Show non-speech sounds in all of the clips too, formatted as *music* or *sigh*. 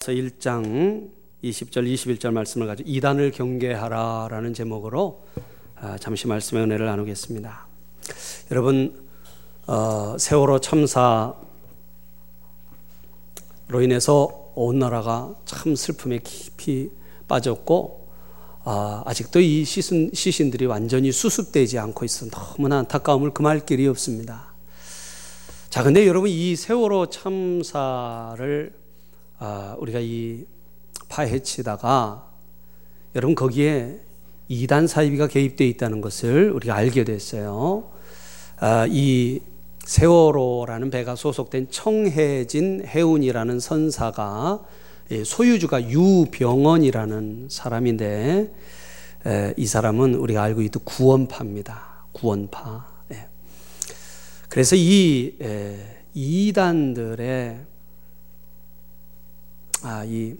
1장 20절 21절 말씀을 가지고 이단을 경계하라라는 제목으로 아, 잠시 말씀의 은혜를 나누겠습니다. 여러분 어, 세월호 참사로 인해서 온 나라가 참 슬픔에 깊이 빠졌고 아, 아직도 이 시신, 시신들이 완전히 수습되지 않고 있어 너무나 안타까움을 금할 길이 없습니다. 자, 근데 여러분 이 세월호 참사를 아, 우리가 이 파헤치다가 여러분 거기에 이단 사이비가 개입되어 있다는 것을 우리가 알게 됐어요. 아, 이 세월호라는 배가 소속된 청해진 해운이라는 선사가 소유주가 유병원이라는 사람인데 이 사람은 우리가 알고 있듯 구원파입니다. 구원파. 예. 그래서 이 이단들의 아, 이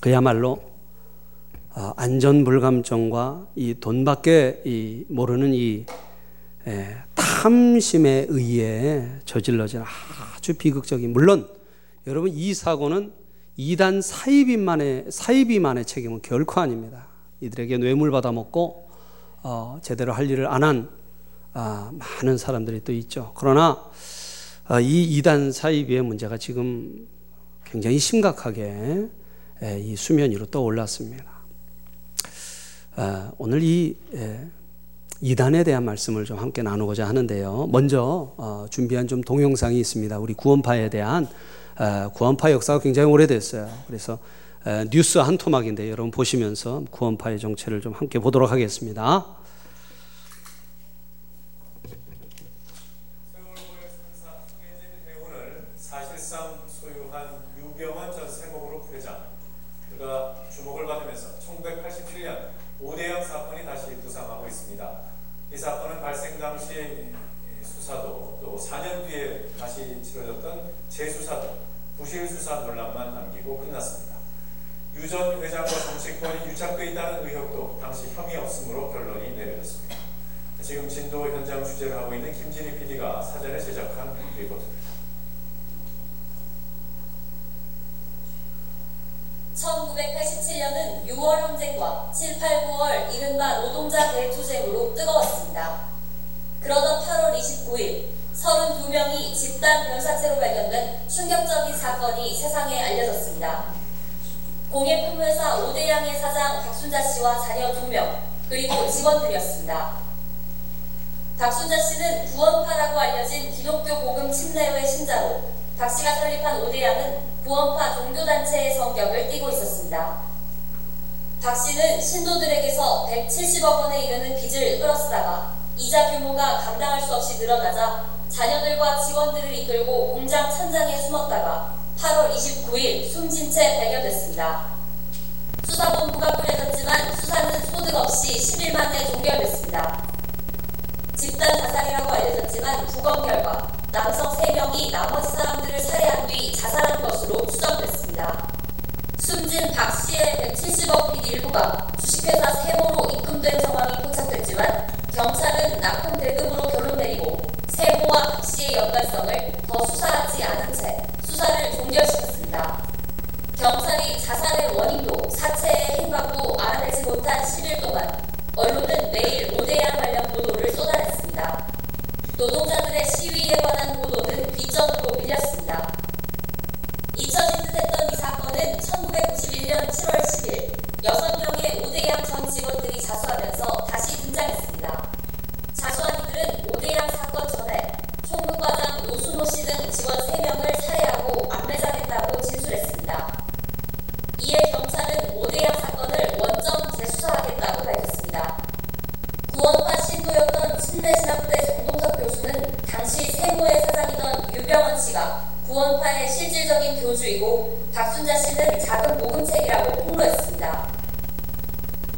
그야말로 아, 안전 불감증과 이 돈밖에 이 모르는 이 에, 탐심에 의해 저질러진 아주 비극적인 물론 여러분 이 사고는 이단 사이비만의 사이비만의 책임은 결코 아닙니다. 이들에게 뇌물 받아 먹고 어, 제대로 할 일을 안한 아, 많은 사람들이 또 있죠. 그러나 아, 이 이단 사이비의 문제가 지금 굉장히 심각하게 이 수면 위로 떠올랐습니다. 아, 오늘 이 이단에 대한 말씀을 좀 함께 나누고자 하는데요. 먼저 어, 준비한 좀 동영상이 있습니다. 우리 구원파에 대한 구원파 역사가 굉장히 오래됐어요. 그래서 뉴스 한 토막인데 여러분 보시면서 구원파의 정체를 좀 함께 보도록 하겠습니다. 유전 회장과 정치권이 유착돼 있다는 의혹도 당시 혐의 없음으로 결론이 내려졌습니다. 지금 진도 현장 취재를 하고 있는 김진희 PD가 사전에 제작한 리포트입니다. 1987년은 6월 항쟁과 7, 8, 9월 이른바 노동자 대투쟁으로 뜨거웠습니다. 그러던 8월 29일 32명이 집단 변사체로 발견된 충격적인 사건이 세상에 알려졌습니다. 공예품회사 오대양의 사장 박순자 씨와 자녀 2명 그리고 직원들이었습니다. 박순자 씨는 구원파라고 알려진 기독교 복음 침례회 신자로 박 씨가 설립한 오대양은 구원파 종교단체의 성격을 띠고 있었습니다. 박 씨는 신도들에게서 170억 원에 이르는 빚을 끌어쓰다가 이자 규모가 감당할 수 없이 늘어나자 자녀들과 직원들을 이끌고 공장 천장에 숨었다가 8월 29일 숨진 채 발견됐습니다. 수사본부가 꾸려졌지만 수사는 소득 없이 10일 만에 종결됐습니다. 집단 자살이라고 알려졌지만 부검 결과 남성 3명이 나머지 사람들을 살해한 뒤 자살한 것으로 추정됐습니다. 숨진 박 씨의 170억 빚 일부가 주식회사 세모로 입금된 정황이 포착됐지만 경찰은 납품 대금으로 결론 내리고 세모와 박 씨의 연관성을 더 수사하지 않은 채 수사를 종결시켰습니다. 경찰이 자살의 원인도 사체의 행방도 알아내지 못한 10일 동안 언론은 매일 오대양 관련 보도를 쏟아냈습니다. 노동자들의 시위에 관한 보도는 뒷전으로 밀렸습니다. 잊혀진 듯 했던 이 사건은 1991년 7월 10일 6명의 오대양 전 직원들이 자수하면서 다시 등장했습니다. 자수한 이들은 오대양 사건 전에 총무과장 노순호 씨 등 직원 3명을 살해하고 안매장했다고 진술했습니다. 이에 경찰은 오대양 사건을 원점 재수사하겠다고 밝혔습니다. 구원파 신도였던 침례신학대 정동석 교수는 당시 세모의 사장이던 유병원 씨가 구원파의 실질적인 교주이고 박순자 씨는 작은 모금책이라고 폭로했습니다.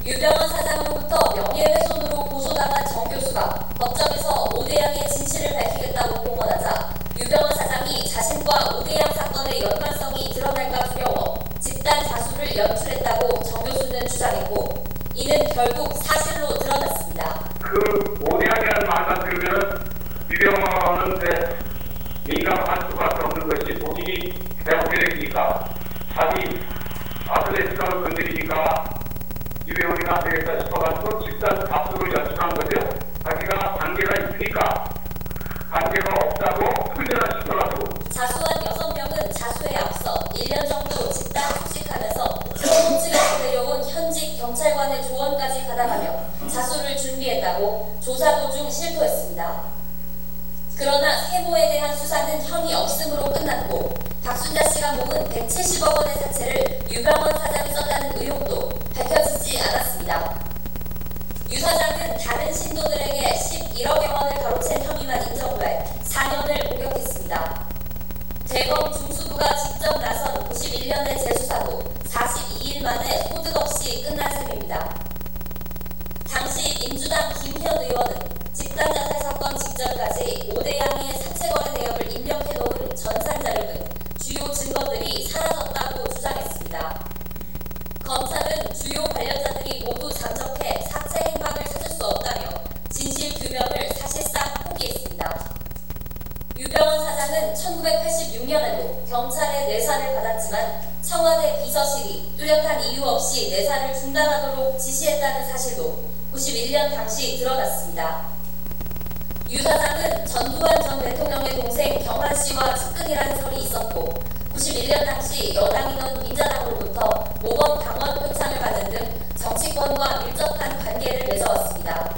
유병원 사장으로부터 명예훼손으로 고소당한 정 교수가 법정에서 오대양의 진실을 밝히겠다고 공언하자 유병원 사장이 자신과 오대양 사건의 연관성이 드러날까 두려워 집단 자수를 연출했다고 정 교수는 주장했고 이는 결국 사실로 드러났습니다. 그 오대양이라는 말만 들으면 없는 것이 본인이 어떻게 됩니까? 자기 집단을 건드리니까 유병원이나 되겠다 싶어가지고 집단 다수를 연출한 거죠. 자기가 관계가 있으니까 관계가 없다고 풀려나 싶어가지고 자수한 여섯 명은 자수에 앞서 1년 정도 집단 숙식하면서 서울측에서 데려온 현직 경찰관의 조언까지 받아가며 자수를 준비했다고 조사 도중 실토했습니다. 그러나 세모에 대한 수사는 혐의 없음으로 끝났고 박순자 씨가 모은 170억 원의 사채를 유병원 사장이 썼다는 의혹도 밝혀지지 않았습니다. 유 사장은 다른 신도들에게 11억여 원을 가로챈 혐의만 인정 후에 4년을 복역했습니다. 대검 중수부가 직접 나선 91년의 재수사도 42일 만에 소득 없이 끝난 셈입니다. 당시 민주당 김현 의원은 집단자살 사건 직전까지 오대양의 사채거래 내역을 입력해놓은 전산자료 등 주요 증거들이 사라졌다고 주장했습니다. 검찰은 주요 관련자들이 모두 잠적해 사채 행방을 찾을 수 없다며 진실 규명을 사실상 포기했습니다. 유병원 사장은 1986년에도 경찰의 내사를 받았지만 청와대 비서실이 뚜렷한 이유 없이 내사를 중단하도록 지시했다는 사실도 91년 당시 드러났습니다. 유 사장은 전두환 전 대통령의 동생 경환 씨와 측근이라는 설이 있었고 91년 당시 여당이던 민자당으로부터 모범 당원 표창을 받은 등 정치권과 밀접한 관계를 맺어왔습니다.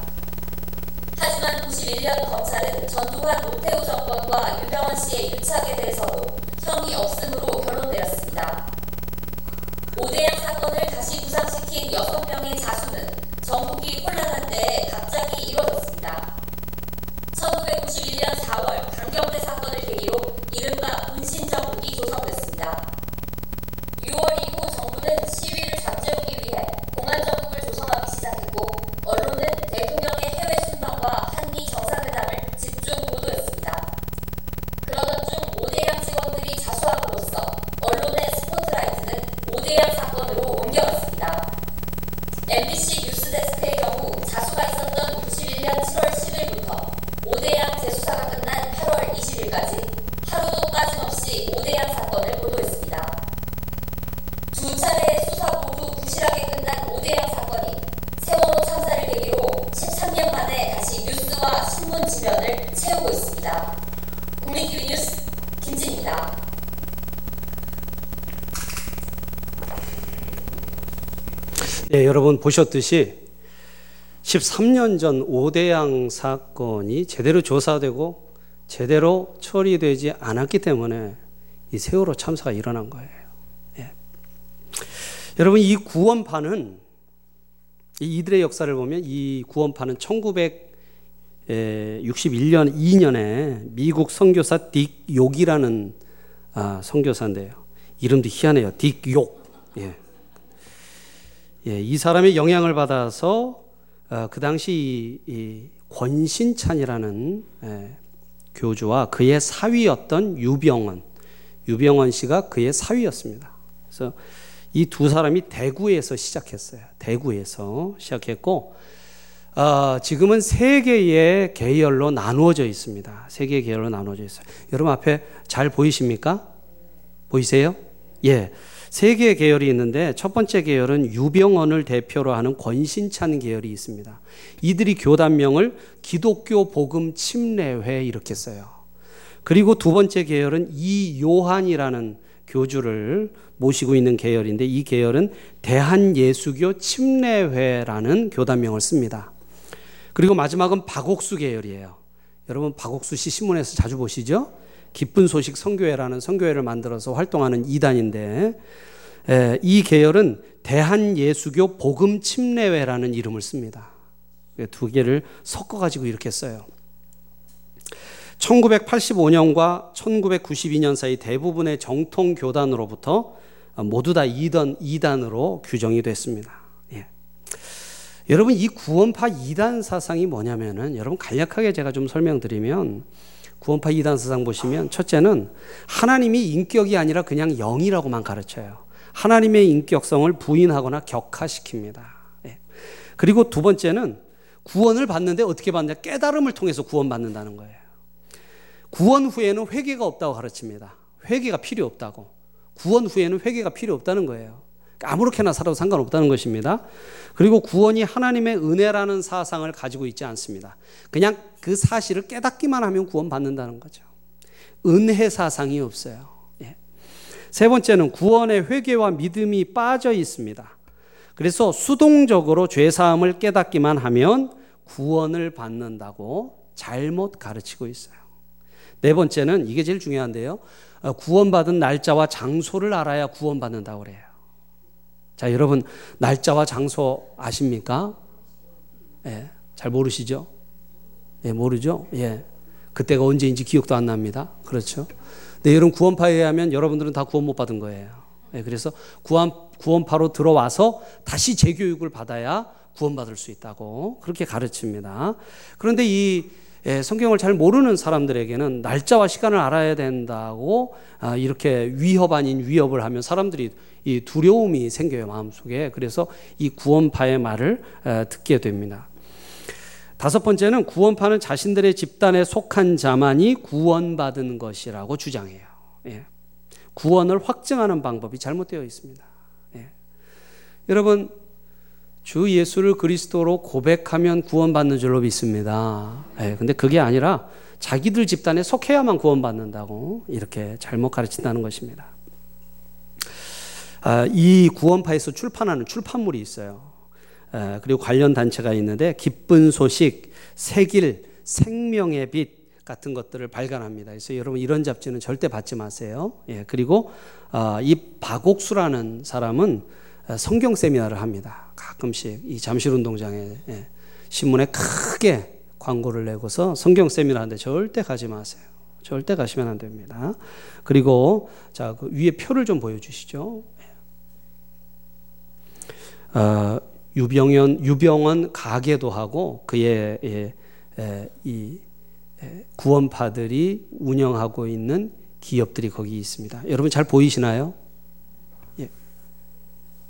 하지만 91년 검찰은 전두환 노태우 정권과 유병원 씨의 유착에 대해서도 혐의 없음으로 결론 내렸습니다. 오대양 사건을 다시 부상시킨 6명의 자수는 전국이 혼란한 때에 갑자기 이뤄졌습니다. 1991년 4월 오대양 사건으로 옮겨갔습니다. MBC 뉴스데스크의 경우 자수가 있었던 91년 7월 10일부터 오대양 재수사가 끝난 8월 20일까지 하루도 빠짐없이 오대양 사건을 보도했습니다. 두 차례의 수사 모두 부실하게 끝난 오대양 사건이 세월호 참사를 계기로 13년 만에 다시 뉴스와 신문 지면을 채우고 있습니다. 국민TV 뉴스 김진입니다. 네, 여러분 보셨듯이 13년 전 오대양 사건이 제대로 조사되고 제대로 처리되지 않았기 때문에 이 세월호 참사가 일어난 거예요. 예. 여러분 이 구원파는 이 이들의 역사를 보면 이 구원파는 1961년 2년에 미국 선교사 딕 욕이라는 아, 선교사인데요. 이름도 희한해요. 딕 욕. 예. 예, 이 사람의 영향을 받아서 어, 그 당시 이 권신찬이라는 예, 교주와 그의 사위였던 유병원, 유병원 씨가 그의 사위였습니다. 그래서 이 두 사람이 대구에서 시작했어요. 대구에서 시작했고 어, 지금은 세 개의 계열로 나누어져 있습니다. 세 개의 계열로 나누어져 있어요. 여러분 앞에 잘 보이십니까? 보이세요? 예. 세 개의 계열이 있는데 첫 번째 계열은 유병원을 대표로 하는 권신찬 계열이 있습니다. 이들이 교단명을 기독교 복음 침례회 이렇게 써요. 그리고 두 번째 계열은 이요한이라는 교주를 모시고 있는 계열인데 이 계열은 대한예수교 침례회라는 교단명을 씁니다. 그리고 마지막은 박옥수 계열이에요. 여러분 박옥수 씨 신문에서 자주 보시죠? 기쁜 소식 선교회라는 선교회를 만들어서 활동하는 이단인데 이 계열은 대한예수교 복음 침례회라는 이름을 씁니다. 두 개를 섞어 가지고 이렇게 써요. 1985년과 1992년 사이 대부분의 정통 교단으로부터 모두 다 이단, 이단으로 규정이 됐습니다. 예. 여러분 이 구원파 이단 사상이 뭐냐면은 여러분 간략하게 제가 좀 설명드리면 구원파 이단 사상 보시면 첫째는 하나님이 인격이 아니라 그냥 영이라고만 가르쳐요. 하나님의 인격성을 부인하거나 격화시킵니다. 예. 그리고 두 번째는 구원을 받는데 어떻게 받느냐 깨달음을 통해서 구원받는다는 거예요. 구원 후에는 회개가 없다고 가르칩니다. 회개가 필요 없다고. 구원 후에는 회개가 필요 없다는 거예요. 아무렇게나 살아도 상관없다는 것입니다. 그리고 구원이 하나님의 은혜라는 사상을 가지고 있지 않습니다. 그냥 그 사실을 깨닫기만 하면 구원받는다는 거죠. 은혜 사상이 없어요. 예. 세 번째는 구원의 회개와 믿음이 빠져 있습니다. 그래서 수동적으로 죄 사함을 깨닫기만 하면 구원을 받는다고 잘못 가르치고 있어요. 네 번째는 이게 제일 중요한데요. 어, 구원받은 날짜와 장소를 알아야 구원받는다고 그래요. 자, 여러분 날짜와 장소 아십니까? 예, 잘 모르시죠? 예, 모르죠? 예. 그때가 언제인지 기억도 안 납니다. 그렇죠? 네, 여러분 구원파에 의하면 여러분들은 다 구원 못 받은 거예요. 예, 그래서 구원 구원파로 들어와서 다시 재교육을 받아야 구원받을 수 있다고 그렇게 가르칩니다. 그런데 이 예, 성경을 잘 모르는 사람들에게는 날짜와 시간을 알아야 된다고 아, 이렇게 위협 아닌 위협을 하면 사람들이 이 두려움이 생겨요 마음속에 그래서 이 구원파의 말을 듣게 됩니다. 다섯 번째는 구원파는 자신들의 집단에 속한 자만이 구원받은 것이라고 주장해요. 예. 구원을 확증하는 방법이 잘못되어 있습니다. 예. 여러분 주 예수를 그리스도로 고백하면 구원받는 줄로 믿습니다. 예, 근데 그게 아니라 자기들 집단에 속해야만 구원받는다고 이렇게 잘못 가르친다는 것입니다. 아, 이 구원파에서 출판하는 출판물이 있어요. 아, 그리고 관련 단체가 있는데 기쁜 소식, 새길, 생명의 빛 같은 것들을 발간합니다. 그래서 여러분 이런 잡지는 절대 받지 마세요. 예, 그리고 아, 이 박옥수라는 사람은 성경 세미나를 합니다. 가끔씩 이 잠실 운동장에 예, 신문에 크게 광고를 내고서 성경 세미나 하는데 절대 가지 마세요. 절대 가시면 안 됩니다. 그리고 자, 그 위에 표를 좀 보여 주시죠. 어, 유병현 유병원 가게도 하고 그의 예, 예, 이 예, 구원파들이 운영하고 있는 기업들이 거기 있습니다. 여러분 잘 보이시나요?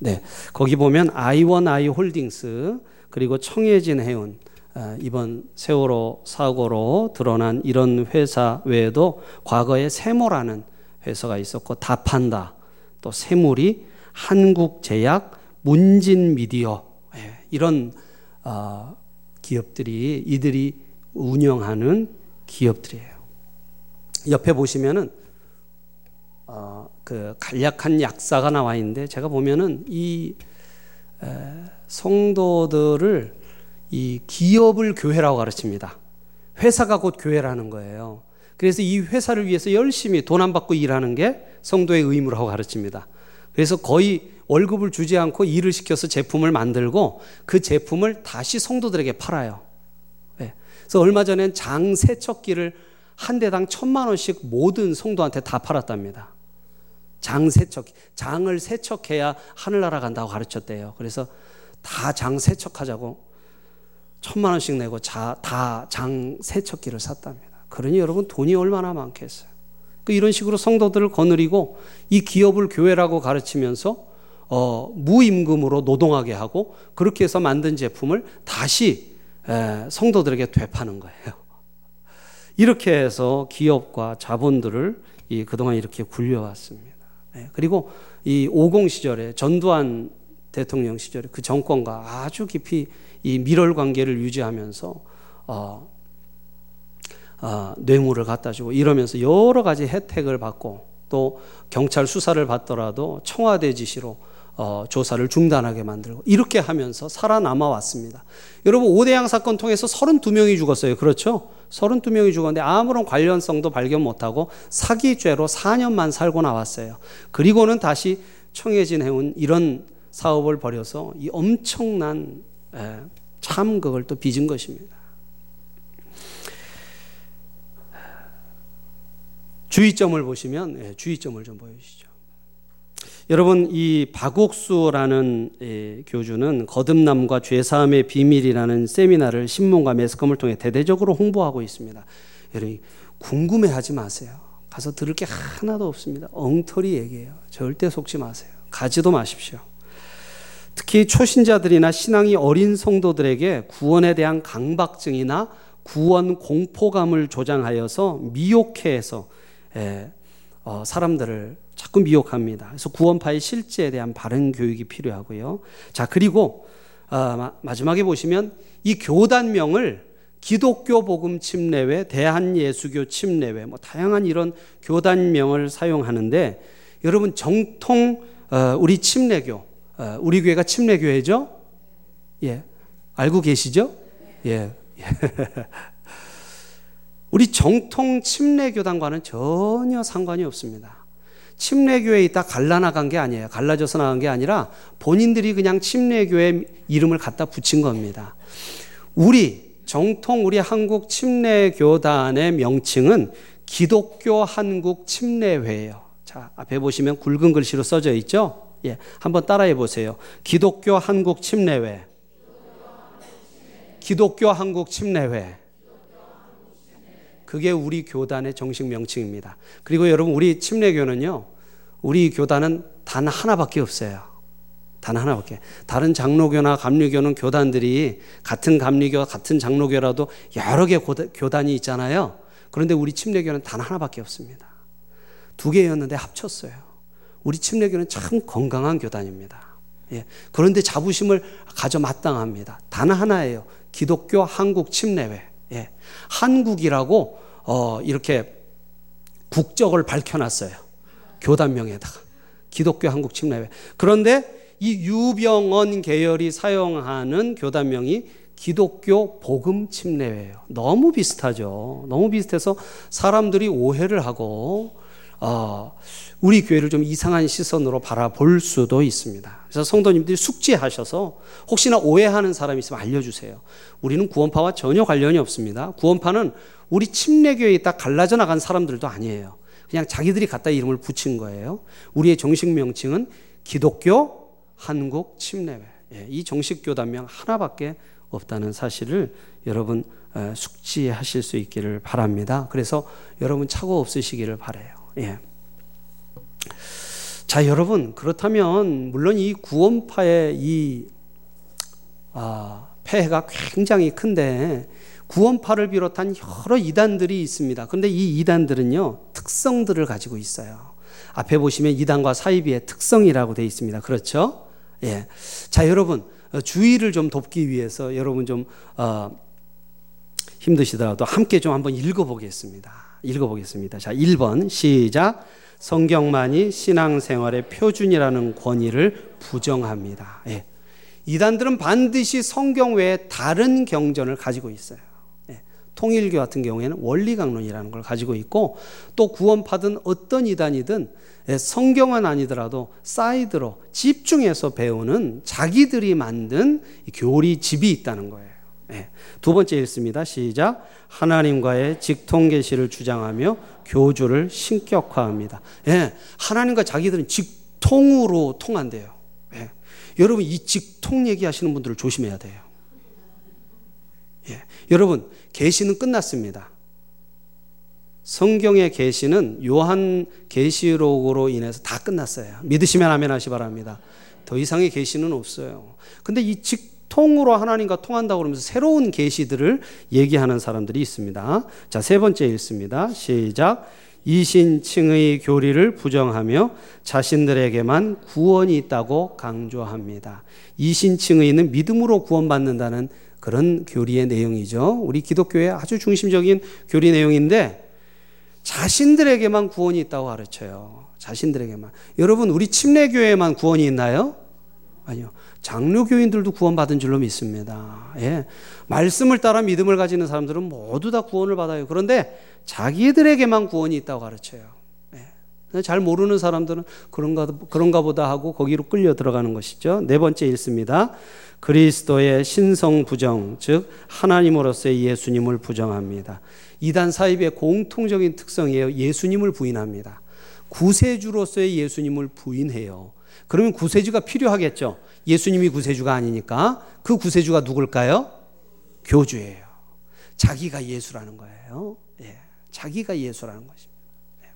네, 거기 보면 아이원 아이 홀딩스 그리고 청해진 해운 아, 이번 세월호 사고로 드러난 이런 회사 외에도 과거에 세모라는 회사가 있었고 다판다 또 세물이 한국제약 문진 미디어 예, 이런 아, 기업들이 이들이 운영하는 기업들이에요. 옆에 보시면은 어, 그 간략한 약사가 나와 있는데 제가 보면은 이 에, 성도들을 이 기업을 교회라고 가르칩니다. 회사가 곧 교회라는 거예요. 그래서 이 회사를 위해서 열심히 돈 안 받고 일하는 게 성도의 의무라고 가르칩니다. 그래서 거의 월급을 주지 않고 일을 시켜서 제품을 만들고 그 제품을 다시 성도들에게 팔아요. 네. 그래서 얼마 전엔 장 세척기를 한 대당 천만 원씩 모든 성도한테 다 팔았답니다. 장 세척, 장을 세척해야 하늘나라 간다고 가르쳤대요. 그래서 다 장 세척하자고 천만 원씩 내고 다 장 세척기를 샀답니다. 그러니 여러분 돈이 얼마나 많겠어요. 그 이런 식으로 성도들을 거느리고 이 기업을 교회라고 가르치면서 어, 무임금으로 노동하게 하고 그렇게 해서 만든 제품을 다시 에, 성도들에게 되파는 거예요. 이렇게 해서 기업과 자본들을 이 그동안 이렇게 굴려왔습니다. 네, 그리고 이 50 시절에 전두환 대통령 시절에 그 정권과 아주 깊이 이 밀월 관계를 유지하면서 어, 어, 뇌물을 갖다 주고 이러면서 여러 가지 혜택을 받고 또 경찰 수사를 받더라도 청와대 지시로 어, 조사를 중단하게 만들고 이렇게 하면서 살아남아 왔습니다. 여러분 오대양 사건 통해서 32명이 죽었어요. 그렇죠? 32명이 죽었는데 아무런 관련성도 발견 못하고 사기죄로 4년만 살고 나왔어요. 그리고는 다시 청해진 해운 이런 사업을 벌여서 이 엄청난 참극을 또 빚은 것입니다. 주의점을 보시면 예, 주의점을 좀 보여주시죠. 여러분 이 박옥수라는 예, 교주는 거듭남과 죄사함의 비밀이라는 세미나를 신문과 매스컴을 통해 대대적으로 홍보하고 있습니다. 여러분 궁금해하지 마세요. 가서 들을 게 하나도 없습니다. 엉터리 얘기예요. 절대 속지 마세요. 가지도 마십시오. 특히 초신자들이나 신앙이 어린 성도들에게 구원에 대한 강박증이나 구원 공포감을 조장하여서 미혹해서 사람들을 자꾸 미혹합니다. 그래서 구원파의 실제에 대한 바른 교육이 필요하고요. 자, 그리고 어, 마지막에 보시면 이 교단명을 기독교 복음 침례회, 대한 예수교 침례회, 뭐 다양한 이런 교단명을 사용하는데 여러분 정통 어, 우리 침례교, 어, 우리 교회가 침례교회죠? 예, 알고 계시죠? 예. *laughs* 우리 정통 침례교단과는 전혀 상관이 없습니다. 침례교회에 있다 갈라나간 게 아니에요. 갈라져서 나간 게 아니라 본인들이 그냥 침례교회 이름을 갖다 붙인 겁니다. 우리 정통 우리 한국 침례교단의 명칭은 기독교 한국 침례회예요. 자, 앞에 보시면 굵은 글씨로 써져 있죠? 예. 한번 따라해 보세요. 기독교 한국 침례회. 기독교 한국 침례회. 그게 우리 교단의 정식 명칭입니다. 그리고 여러분, 우리 침례교는요, 우리 교단은 단 하나밖에 없어요. 단 하나밖에. 다른 장로교나 감리교는 교단들이 같은 감리교, 같은 장로교라도 여러 개 교단이 있잖아요. 그런데 우리 침례교는 단 하나밖에 없습니다. 두 개였는데 합쳤어요. 우리 침례교는 참 건강한 교단입니다. 예. 그런데 자부심을 가져 마땅합니다. 단 하나예요. 기독교 한국 침례회. 예. 한국이라고 어, 이렇게 국적을 밝혀놨어요. 교단명에다가. 기독교 한국 침례회. 그런데 이 유병언 계열이 사용하는 교단명이 기독교 복음 침례회예요. 너무 비슷하죠. 너무 비슷해서 사람들이 오해를 하고 어, 우리 교회를 좀 이상한 시선으로 바라볼 수도 있습니다. 그래서 성도님들이 숙지하셔서 혹시나 오해하는 사람이 있으면 알려주세요. 우리는 구원파와 전혀 관련이 없습니다. 구원파는 우리 침례교회에 있다 갈라져 나간 사람들도 아니에요. 그냥 자기들이 갖다 이름을 붙인 거예요. 우리의 정식 명칭은 기독교 한국 침례회. 예, 이 정식 교단명 하나밖에 없다는 사실을 여러분 어, 숙지하실 수 있기를 바랍니다. 그래서 여러분 착오 없으시기를 바래요. 예. 자, 여러분, 그렇다면, 물론 이 구원파의 이, 아, 폐해가 굉장히 큰데, 구원파를 비롯한 여러 이단들이 있습니다. 그런데 이 이단들은요, 특성들을 가지고 있어요. 앞에 보시면 이단과 사이비의 특성이라고 되어 있습니다. 그렇죠? 예. 자, 여러분, 어, 주의를 좀 돕기 위해서 여러분 좀, 어, 힘드시더라도 함께 좀 한번 읽어보겠습니다. 읽어보겠습니다. 자, 1번 시작. 성경만이 신앙생활의 표준이라는 권위를 부정합니다. 예. 이단들은 반드시 성경 외에 다른 경전을 가지고 있어요. 예. 통일교 같은 경우에는 원리강론이라는 걸 가지고 있고 또 구원받은 어떤 이단이든 예, 성경은 아니더라도 사이드로 집중해서 배우는 자기들이 만든 교리 집이 있다는 거예요. 예. 두 번째 읽습니다. 시작. 하나님과의 직통 계시를 주장하며 교주를 신격화합니다. 예. 하나님과 자기들은 직통으로 통한대요. 예. 여러분 이 직통 얘기하시는 분들을 조심해야 돼요. 예. 여러분 계시는 끝났습니다. 성경의 계시는 요한 계시록으로 인해서 다 끝났어요. 믿으시면 아멘 하시 바랍니다. 더 이상의 계시는 없어요. 근데 이 직, 통으로 하나님과 통한다고 그러면서 새로운 계시들을 얘기하는 사람들이 있습니다. 자, 세 번째 읽습니다. 시작. 이신칭의 교리를 부정하며 자신들에게만 구원이 있다고 강조합니다. 이신칭의는 믿음으로 구원받는다는 그런 교리의 내용이죠. 우리 기독교의 아주 중심적인 교리 내용인데 자신들에게만 구원이 있다고 가르쳐요. 자신들에게만. 여러분, 우리 침례교회에만 구원이 있나요? 아니요. 장로 교인들도 구원받은 줄로 믿습니다. 예. 말씀을 따라 믿음을 가지는 사람들은 모두 다 구원을 받아요. 그런데 자기들에게만 구원이 있다고 가르쳐요. 예. 잘 모르는 사람들은 그런가, 그런가 보다 하고 거기로 끌려 들어가는 것이죠. 네 번째 읽습니다. 그리스도의 신성 부정, 즉, 하나님으로서의 예수님을 부정합니다. 이단 사입의 공통적인 특성이에요. 예수님을 부인합니다. 구세주로서의 예수님을 부인해요. 그러면 구세주가 필요하겠죠. 예수님이 구세주가 아니니까 그 구세주가 누굴까요? 교주예요. 자기가 예수라는 거예요. 예. 자기가 예수라는 것입니다. 예.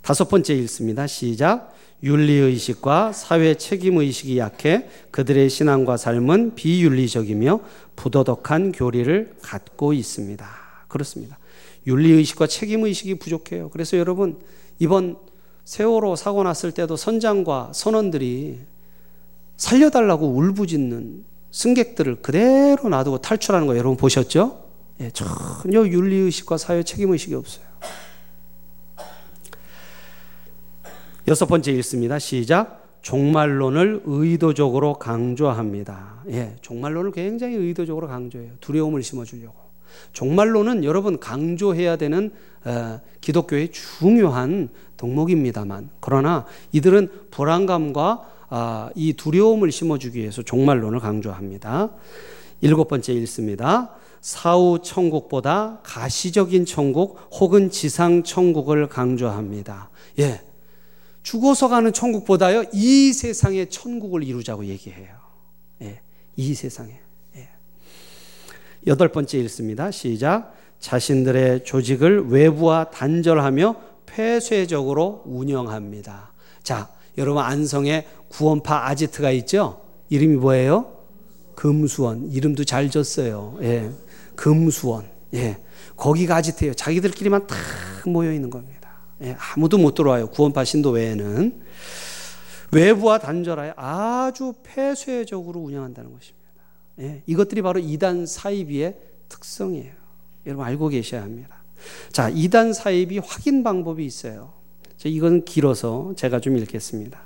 다섯 번째 읽습니다. 시작. 윤리의식과 사회 책임의식이 약해 그들의 신앙과 삶은 비윤리적이며 부도덕한 교리를 갖고 있습니다. 그렇습니다. 윤리의식과 책임의식이 부족해요. 그래서 여러분, 이번 세월호 사고 났을 때도 선장과 선원들이 살려달라고 울부짖는 승객들을 그대로 놔두고 탈출하는 거 여러분 보셨죠? 예, 전혀 윤리의식과 사회 책임의식이 없어요. 여섯 번째 읽습니다. 시작. 종말론을 의도적으로 강조합니다. 예, 종말론을 굉장히 의도적으로 강조해요. 두려움을 심어주려고. 종말론은 여러분 강조해야 되는 어, 기독교의 중요한 덕목입니다만, 그러나 이들은 불안감과 아, 이 두려움을 심어주기 위해서 종말론을 강조합니다. 일곱 번째 읽습니다. 사후 천국보다 가시적인 천국 혹은 지상 천국을 강조합니다. 예. 죽어서 가는 천국보다요, 이 세상의 천국을 이루자고 얘기해요. 예. 이 세상에. 예. 여덟 번째 읽습니다. 시작. 자신들의 조직을 외부와 단절하며 폐쇄적으로 운영합니다. 자, 여러분 안성에 구원파 아지트가 있죠? 이름이 뭐예요? 금수원. 이름도 잘 졌어요. 예. 금수원. 예. 거기가 아지트예요. 자기들끼리만 탁 모여 있는 겁니다. 예. 아무도 못 들어와요. 구원파 신도 외에는. 외부와 단절하여 아주 폐쇄적으로 운영한다는 것입니다. 예. 이것들이 바로 이단 사이비의 특성이에요. 여러분 알고 계셔야 합니다. 자, 이단 사이비 확인 방법이 있어요. 이건 길어서 제가 좀 읽겠습니다.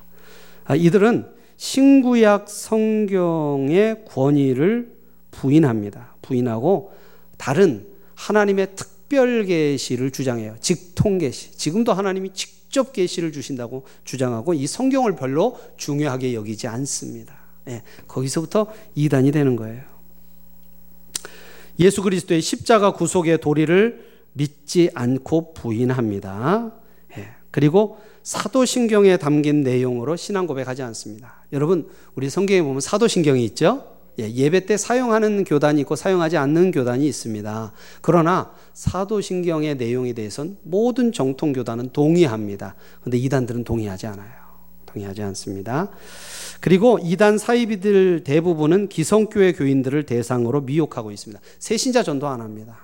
아, 이들은 신구약 성경의 권위를 부인합니다. 부인하고 다른 하나님의 특별 계시를 주장해요. 직통 계시. 지금도 하나님이 직접 계시를 주신다고 주장하고 이 성경을 별로 중요하게 여기지 않습니다. 예, 거기서부터 이단이 되는 거예요. 예수 그리스도의 십자가 구속의 도리를 믿지 않고 부인합니다. 그리고 사도신경에 담긴 내용으로 신앙 고백하지 않습니다. 여러분, 우리 성경에 보면 사도신경이 있죠? 예, 배때 사용하는 교단이 있고 사용하지 않는 교단이 있습니다. 그러나 사도신경의 내용에 대해서는 모든 정통 교단은 동의합니다. 근데 이단들은 동의하지 않아요. 동의하지 않습니다. 그리고 이단 사이비들 대부분은 기성교회 교인들을 대상으로 미혹하고 있습니다. 새신자 전도 안 합니다.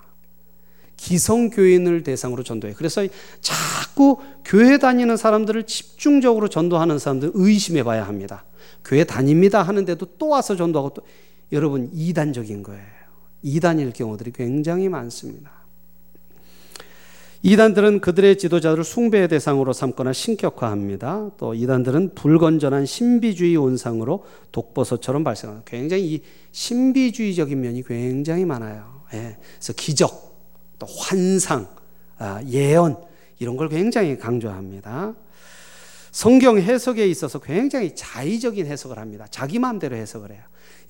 기성교인을 대상으로 전도해요. 그래서 자꾸 교회 다니는 사람들을 집중적으로 전도하는 사람들 의심해 봐야 합니다. 교회 다닙니다 하는데도 또 와서 전도하고 또 여러분 이단적인 거예요. 이단일 경우들이 굉장히 많습니다. 이단들은 그들의 지도자들을 숭배의 대상으로 삼거나 신격화합니다. 또 이단들은 불건전한 신비주의 온상으로 독버섯처럼 발생합니다. 굉장히 이 신비주의적인 면이 굉장히 많아요. 예. 그래서 기적, 또 환상, 아, 예언 이런 걸 굉장히 강조합니다. 성경 해석에 있어서 굉장히 자의적인 해석을 합니다. 자기 마음대로 해석을 해요.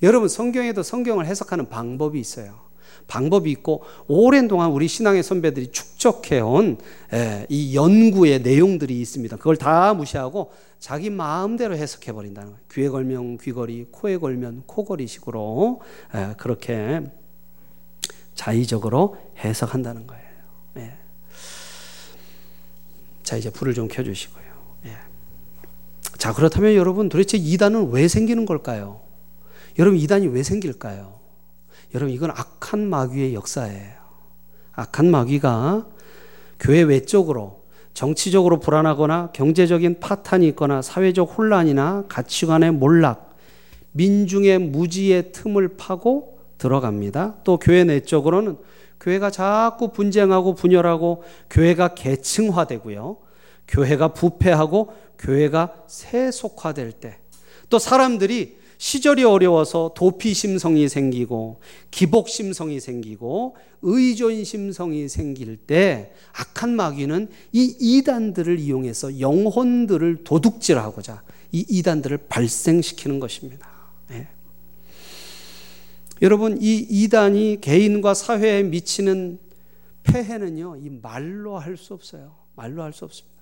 여러분 성경에도 성경을 해석하는 방법이 있어요. 방법이 있고 오랜 동안 우리 신앙의 선배들이 축적해온 예, 이 연구의 내용들이 있습니다. 그걸 다 무시하고 자기 마음대로 해석해 버린다는 거예요. 귀에 걸면 귀걸이, 코에 걸면 코걸이식으로 예, 그렇게 자의적으로 해석한다는 거예요. 예. 자, 이제 불을 좀 켜주시고요. 예. 자, 그렇다면 여러분 도대체 이단은 왜 생기는 걸까요? 여러분, 이단이 왜 생길까요? 여러분, 이건 악한 마귀의 역사예요. 악한 마귀가 교회 외적으로 정치적으로 불안하거나 경제적인 파탄이 있거나 사회적 혼란이나 가치관의 몰락, 민중의 무지의 틈을 파고 들어갑니다. 또 교회 내적으로는 교회가 자꾸 분쟁하고 분열하고 교회가 계층화되고요. 교회가 부패하고 교회가 세속화될 때 또 사람들이 시절이 어려워서 도피 심성이 생기고 기복 심성이 생기고 의존 심성이 생길 때 악한 마귀는 이 이단들을 이용해서 영혼들을 도둑질하고자 이 이단들을 발생시키는 것입니다. 여러분 이 이단이 개인과 사회에 미치는 폐해는요 이 말로 할 수 없어요. 말로 할 수 없습니다.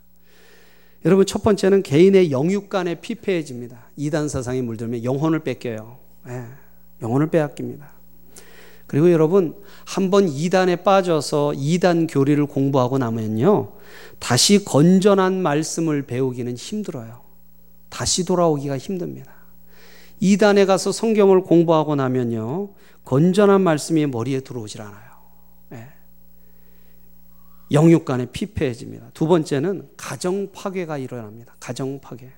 여러분 첫 번째는 개인의 영육간에 피폐해집니다. 이단 사상에 물들면 영혼을 뺏겨요. 네, 영혼을 빼앗깁니다. 그리고 여러분 한번 이단에 빠져서 이단 교리를 공부하고 나면요 다시 건전한 말씀을 배우기는 힘들어요. 다시 돌아오기가 힘듭니다. 이단에 가서 성경을 공부하고 나면요, 건전한 말씀이 머리에 들어오질 않아요. 네. 영육 간에 피폐해집니다. 두 번째는 가정 파괴가 일어납니다. 가정 파괴.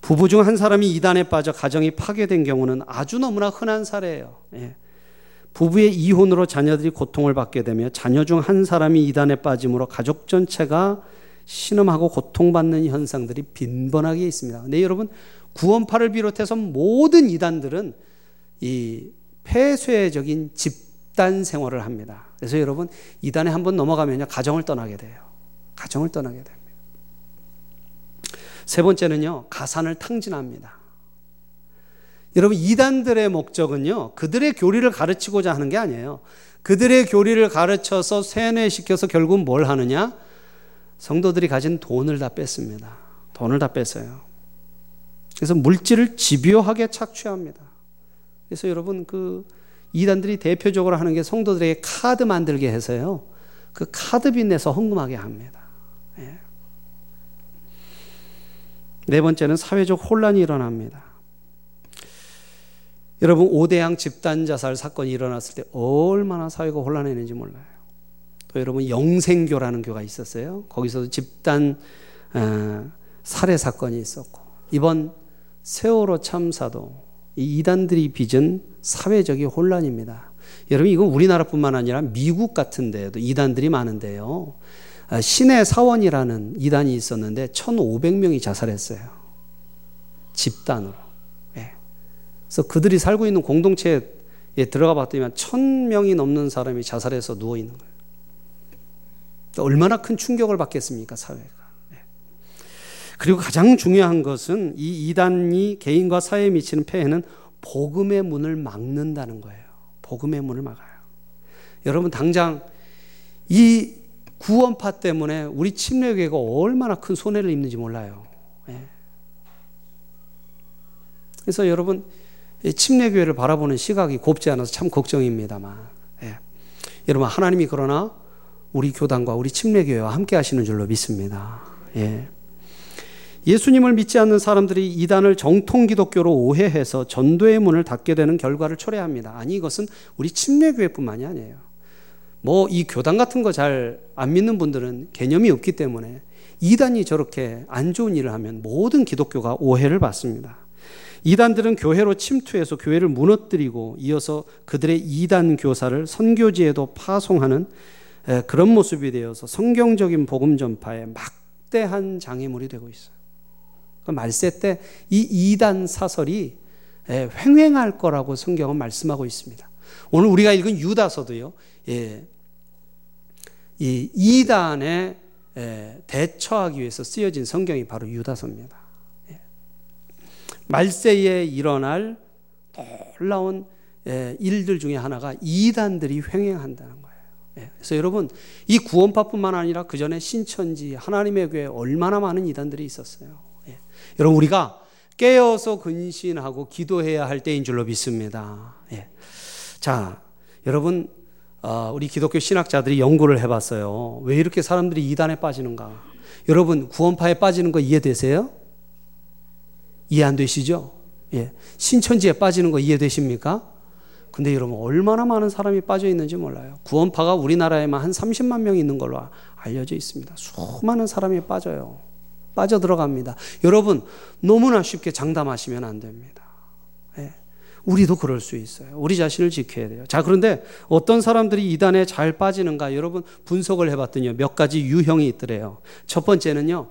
부부 중 한 사람이 이단에 빠져 가정이 파괴된 경우는 아주 너무나 흔한 사례예요. 예. 부부의 이혼으로 자녀들이 고통을 받게 되며 자녀 중 한 사람이 이단에 빠짐으로 가족 전체가 신음하고 고통받는 현상들이 빈번하게 있습니다. 근데 여러분 구원파를 비롯해서 모든 이단들은 이 폐쇄적인 집단 생활을 합니다. 그래서 여러분 이단에 한번 넘어가면요 가정을 떠나게 돼요. 가정을 떠나게 됩니다. 세 번째는요, 가산을 탕진합니다. 여러분, 이단들의 목적은요, 그들의 교리를 가르치고자 하는 게 아니에요. 그들의 교리를 가르쳐서 세뇌시켜서 결국 뭘 하느냐? 성도들이 가진 돈을 다 뺐습니다. 돈을 다 뺐어요. 그래서 물질을 집요하게 착취합니다. 그래서 여러분, 그 이단들이 대표적으로 하는 게 성도들에게 카드 만들게 해서요. 그 카드 빚 내서 헌금하게 합니다. 예. 네 번째는 사회적 혼란이 일어납니다. 여러분 오대양 집단 자살 사건이 일어났을 때 얼마나 사회가 혼란했는지 몰라요. 또 여러분 영생교라는 교가 있었어요. 거기서도 집단 어, 살해 사건이 있었고 이번 세월호 참사도 이 이단들이 빚은 사회적인 혼란입니다. 여러분 이건 우리나라뿐만 아니라 미국 같은 데도 이단들이 많은데요. 아, 신의 사원이라는 이단이 있었는데 1,500명이 자살했어요. 집단으로. 예. 그래서 그들이 살고 있는 공동체에 들어가 봤더니 1,000명이 넘는 사람이 자살해서 누워 있는 거예요. 얼마나 큰 충격을 받겠습니까, 사회가. 예. 그리고 가장 중요한 것은 이 이단이 개인과 사회에 미치는 폐해는 복음의 문을 막는다는 거예요. 복음의 문을 막아요. 여러분, 당장 이 구원파 때문에 우리 침례교회가 얼마나 큰 손해를 입는지 몰라요. 예. 그래서 여러분 침례교회를 바라보는 시각이 곱지 않아서 참 걱정입니다만 예. 여러분 하나님이 그러나 우리 교단과 우리 침례교회와 함께 하시는 줄로 믿습니다. 예. 예수님을 믿지 않는 사람들이 이단을 정통 기독교로 오해해서 전도의 문을 닫게 되는 결과를 초래합니다. 아니 이것은 우리 침례교회뿐만이 아니에요. 뭐 이 교단 같은 거 잘 안 믿는 분들은 개념이 없기 때문에 이단이 저렇게 안 좋은 일을 하면 모든 기독교가 오해를 받습니다. 이단들은 교회로 침투해서 교회를 무너뜨리고 이어서 그들의 이단 교사를 선교지에도 파송하는 그런 모습이 되어서 성경적인 복음 전파에 막대한 장애물이 되고 있어요. 그 말세 때 이 이단 사설이 횡행할 거라고 성경은 말씀하고 있습니다. 오늘 우리가 읽은 유다서도요. 예, 이 이단에 대처하기 위해서 쓰여진 성경이 바로 유다서입니다. 예. 말세에 일어날 놀라운 일들 중에 하나가 이단들이 횡행한다는 거예요. 예. 그래서 여러분 이 구원파뿐만 아니라 그 전에 신천지 하나님의 교회 얼마나 많은 이단들이 있었어요. 예. 여러분 우리가 깨어서 근신하고 기도해야 할 때인 줄로 믿습니다. 자, 여러분 어, 우리 기독교 신학자들이 연구를 해봤어요. 왜 이렇게 사람들이 이단에 빠지는가? 여러분 구원파에 빠지는 거 이해되세요? 이해 안 되시죠? 예. 신천지에 빠지는 거 이해되십니까? 근데 여러분 얼마나 많은 사람이 빠져 있는지 몰라요. 구원파가 우리나라에만 한 30만 명 있는 걸로 알려져 있습니다. 수많은 사람이 빠져요. 빠져 들어갑니다. 여러분 너무나 쉽게 장담하시면 안 됩니다. 우리도 그럴 수 있어요. 우리 자신을 지켜야 돼요. 자, 그런데 어떤 사람들이 이단에 잘 빠지는가 여러분 분석을 해봤더니 몇 가지 유형이 있더래요. 첫 번째는요,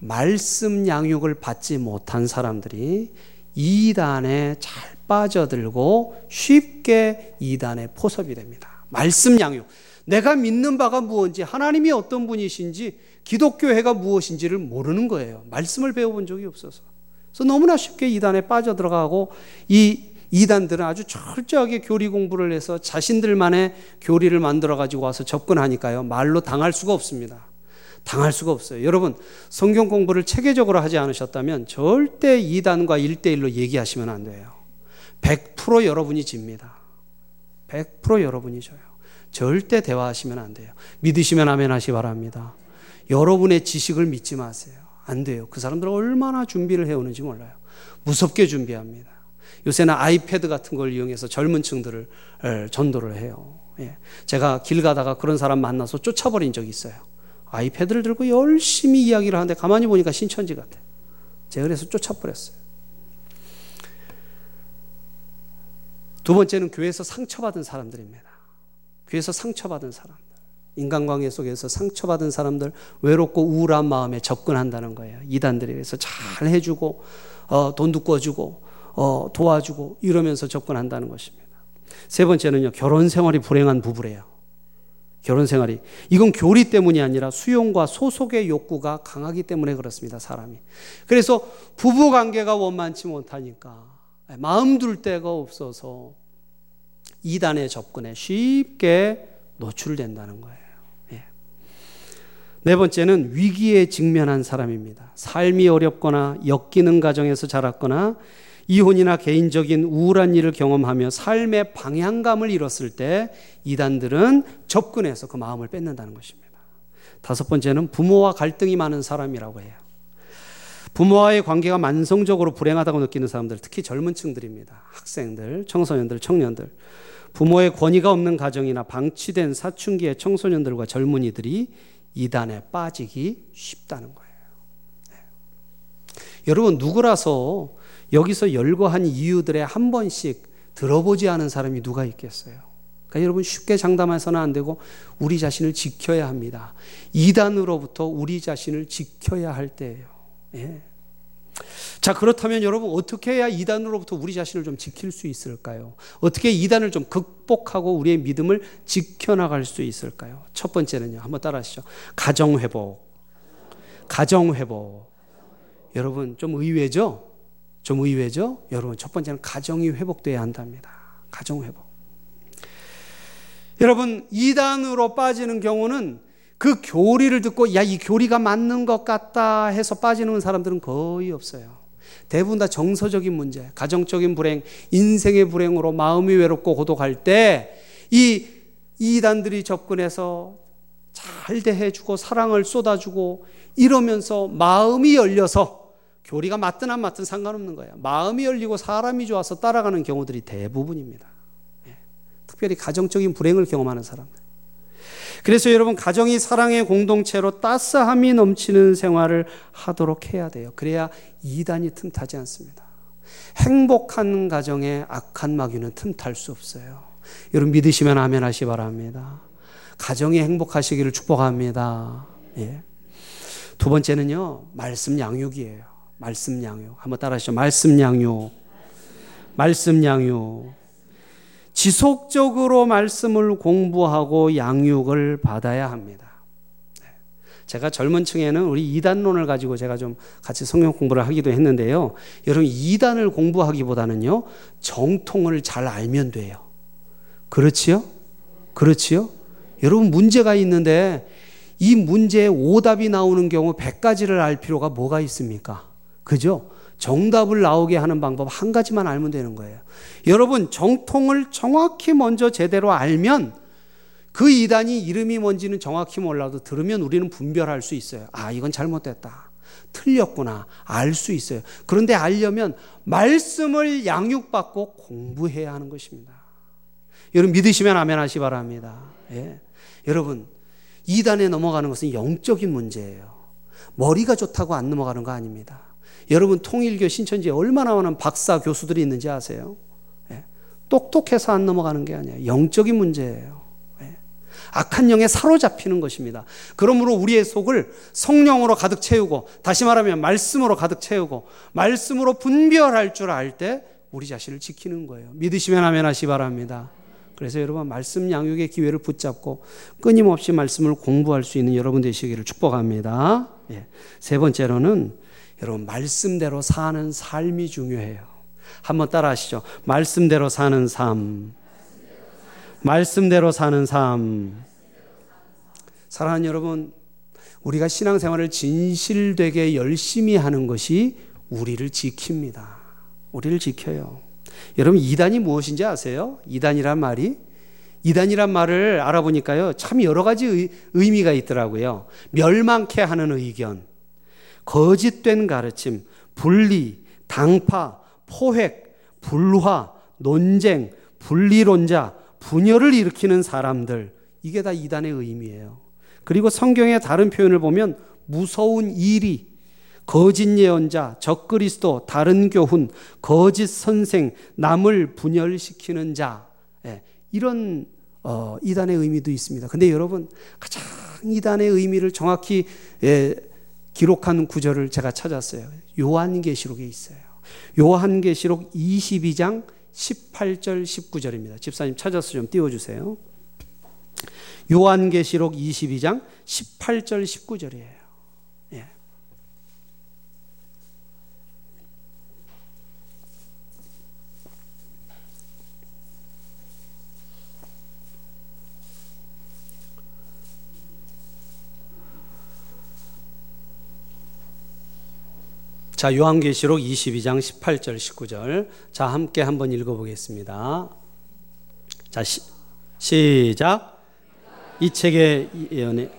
말씀 양육을 받지 못한 사람들이 이단에 잘 빠져들고 쉽게 이단에 포섭이 됩니다. 말씀 양육. 내가 믿는 바가 무엇인지, 하나님이 어떤 분이신지, 기독교회가 무엇인지를 모르는 거예요. 말씀을 배워본 적이 없어서. 그래서 너무나 쉽게 이단에 빠져들어가고 이 이단들은 아주 철저하게 교리 공부를 해서 자신들만의 교리를 만들어 가지고 와서 접근하니까요. 말로 당할 수가 없습니다. 당할 수가 없어요. 여러분, 성경 공부를 체계적으로 하지 않으셨다면 절대 이단과 일대일로 얘기하시면 안 돼요. 100% 여러분이 집니다. 100% 여러분이 져요. 절대 대화하시면 안 돼요. 믿으시면 아멘 하시 바랍니다. 여러분의 지식을 믿지 마세요. 안 돼요. 그 사람들은 얼마나 준비를 해오는지 몰라요. 무섭게 준비합니다. 요새는 아이패드 같은 걸 이용해서 젊은 층들을 전도를 해요. 예. 제가 길 가다가 그런 사람 만나서 쫓아버린 적이 있어요. 아이패드를 들고 열심히 이야기를 하는데 가만히 보니까 신천지 같아요. 제가 그래서 쫓아버렸어요. 두 번째는 교회에서 상처받은 사람들입니다. 교회에서 상처받은 사람들. 인간관계 속에서 상처받은 사람들, 외롭고 우울한 마음에 접근한다는 거예요. 이단들에 의해서 잘 해주고, 어, 돈도 꿔주고, 어, 도와주고, 이러면서 접근한다는 것입니다. 세 번째는요, 결혼 생활이 불행한 부부래요. 결혼 생활이. 이건 교리 때문이 아니라 수용과 소속의 욕구가 강하기 때문에 그렇습니다, 사람이. 그래서 부부 관계가 원만치 못하니까 마음 둘 데가 없어서 이단의 접근에 쉽게 노출된다는 거예요. 예. 네 번째는 위기에 직면한 사람입니다. 삶이 어렵거나 엮이는 가정에서 자랐거나 이혼이나 개인적인 우울한 일을 경험하며 삶의 방향감을 잃었을 때 이단들은 접근해서 그 마음을 뺏는다는 것입니다. 다섯 번째는 부모와 갈등이 많은 사람이라고 해요. 부모와의 관계가 만성적으로 불행하다고 느끼는 사람들, 특히 젊은 층들입니다. 학생들, 청소년들, 청년들. 부모의 권위가 없는 가정이나 방치된 사춘기의 청소년들과 젊은이들이 이단에 빠지기 쉽다는 거예요. 네. 여러분, 누구라서 여기서 열거한 이유들에 한 번씩 들어보지 않은 사람이 누가 있겠어요? 그러니까 여러분 쉽게 장담해서는 안 되고 우리 자신을 지켜야 합니다. 이단으로부터 우리 자신을 지켜야 할 때예요. 예. 자, 그렇다면 여러분 어떻게 해야 이단으로부터 우리 자신을 좀 지킬 수 있을까요? 어떻게 이단을 좀 극복하고 우리의 믿음을 지켜나갈 수 있을까요? 첫 번째는요. 한번 따라 하시죠. 가정 회복. 가정 회복. 여러분 좀 의외죠? 좀 의외죠? 여러분 첫 번째는 가정이 회복돼야 한답니다. 가정 회복. 여러분 이단으로 빠지는 경우는 그 교리를 듣고 야 이 교리가 맞는 것 같다 해서 빠지는 사람들은 거의 없어요. 대부분 다 정서적인 문제, 가정적인 불행, 인생의 불행으로 마음이 외롭고 고독할 때 이 이단들이 접근해서 잘 대해주고 사랑을 쏟아주고 이러면서 마음이 열려서 교리가 맞든 안 맞든 상관없는 거예요. 마음이 열리고 사람이 좋아서 따라가는 경우들이 대부분입니다. 예. 특별히 가정적인 불행을 경험하는 사람들. 그래서 여러분 가정이 사랑의 공동체로 따스함이 넘치는 생활을 하도록 해야 돼요. 그래야 이단이 틈타지 않습니다. 행복한 가정에 악한 마귀는 틈탈 수 없어요. 여러분 믿으시면 아멘 하시 바랍니다. 가정이 행복하시기를 축복합니다. 예. 두 번째는요, 말씀 양육이에요. 말씀 양육. 한번 따라 하시죠. 말씀 양육. 말씀 양육. 지속적으로 말씀을 공부하고 양육을 받아야 합니다. 네. 제가 젊은 층에는 우리 이단론을 가지고 제가 좀 같이 성경 공부를 하기도 했는데요. 여러분, 이단을 공부하기보다는요, 정통을 잘 알면 돼요. 그렇지요? 그렇지요? 여러분, 문제가 있는데 이 문제에 오답이 나오는 경우 100가지를 알 필요가 뭐가 있습니까? 그죠? 정답을 나오게 하는 방법 한 가지만 알면 되는 거예요. 여러분, 정통을 정확히 먼저 제대로 알면 그 이단이 이름이 뭔지는 정확히 몰라도 들으면 우리는 분별할 수 있어요. 아, 이건 잘못됐다. 틀렸구나. 알 수 있어요. 그런데 알려면 말씀을 양육받고 공부해야 하는 것입니다. 여러분 믿으시면 아멘 하시 바랍니다. 예. 여러분, 이단에 넘어가는 것은 영적인 문제예요. 머리가 좋다고 안 넘어가는 거 아닙니다. 여러분 통일교 신천지에 얼마나 많은 박사 교수들이 있는지 아세요? 예. 똑똑해서 안 넘어가는 게 아니에요. 영적인 문제예요. 예. 악한 영에 사로잡히는 것입니다. 그러므로 우리의 속을 성령으로 가득 채우고 다시 말하면 말씀으로 가득 채우고 말씀으로 분별할 줄 알 때 우리 자신을 지키는 거예요. 믿으시면 아멘 하시 바랍니다. 그래서 여러분 말씀 양육의 기회를 붙잡고 끊임없이 말씀을 공부할 수 있는 여러분 되시기를 축복합니다. 예. 세 번째로는 여러분, 말씀대로 사는 삶이 중요해요. 한번 따라 하시죠. 말씀대로 사는 삶. 말씀대로 사는 삶. 사랑하는 여러분, 우리가 신앙생활을 진실되게 열심히 하는 것이 우리를 지킵니다. 우리를 지켜요. 여러분, 이단이 무엇인지 아세요? 이단이란 말이? 이단이란 말을 알아보니까요, 참 여러 가지 의, 미가 있더라고요. 멸망케 하는 의견, 거짓된 가르침, 분리, 당파, 포획, 불화, 논쟁, 분리론자, 분열을 일으키는 사람들 이게 다 이단의 의미예요. 그리고 성경의 다른 표현을 보면 무서운 일이 거짓 예언자, 적그리스도, 다른 교훈, 거짓 선생, 남을 분열시키는 자 예, 이런 어, 이단의 의미도 있습니다. 근데 여러분 가장 이단의 의미를 정확히 예, 기록한 구절을 제가 찾았어요. 요한계시록에 있어요. 요한계시록 22장 18절 19절입니다. 집사님 찾아서 좀 띄워 주세요. 요한계시록 22장 18절 19절이에요. 예. 자, 요한계시록 22장 18절 19절. 자, 함께 한번 읽어 보겠습니다. 자, 시, 시작. 이 책의 예언에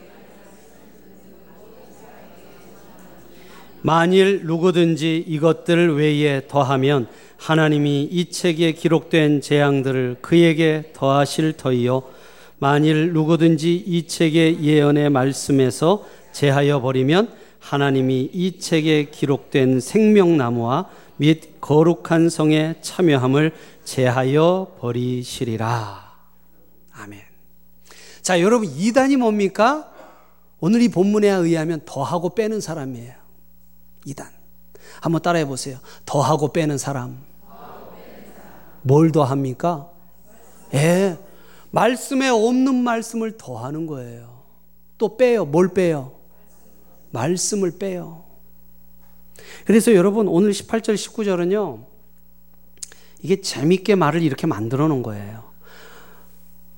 만일 누구든지 이것들 외에 더하면 하나님이 이 책에 기록된 재앙들을 그에게 더하실 터이요 만일 누구든지 이 책의 예언의 말씀에서 제하여 버리면 하나님이 이 책에 기록된 생명나무와 및 거룩한 성에 참여함을 제하여 버리시리라. 아멘. 자, 여러분, 이단이 뭡니까? 오늘 이 본문에 의하면 더하고 빼는 사람이에요. 이단. 한번 따라해 보세요. 더하고 빼는 사람. 뭘 더합니까? 예. 말씀에 없는 말씀을 더하는 거예요. 또 빼요. 뭘 빼요? 말씀을 빼요. 그래서 여러분 오늘 18절 19절은요. 이게 재밌게 말을 이렇게 만들어 놓은 거예요.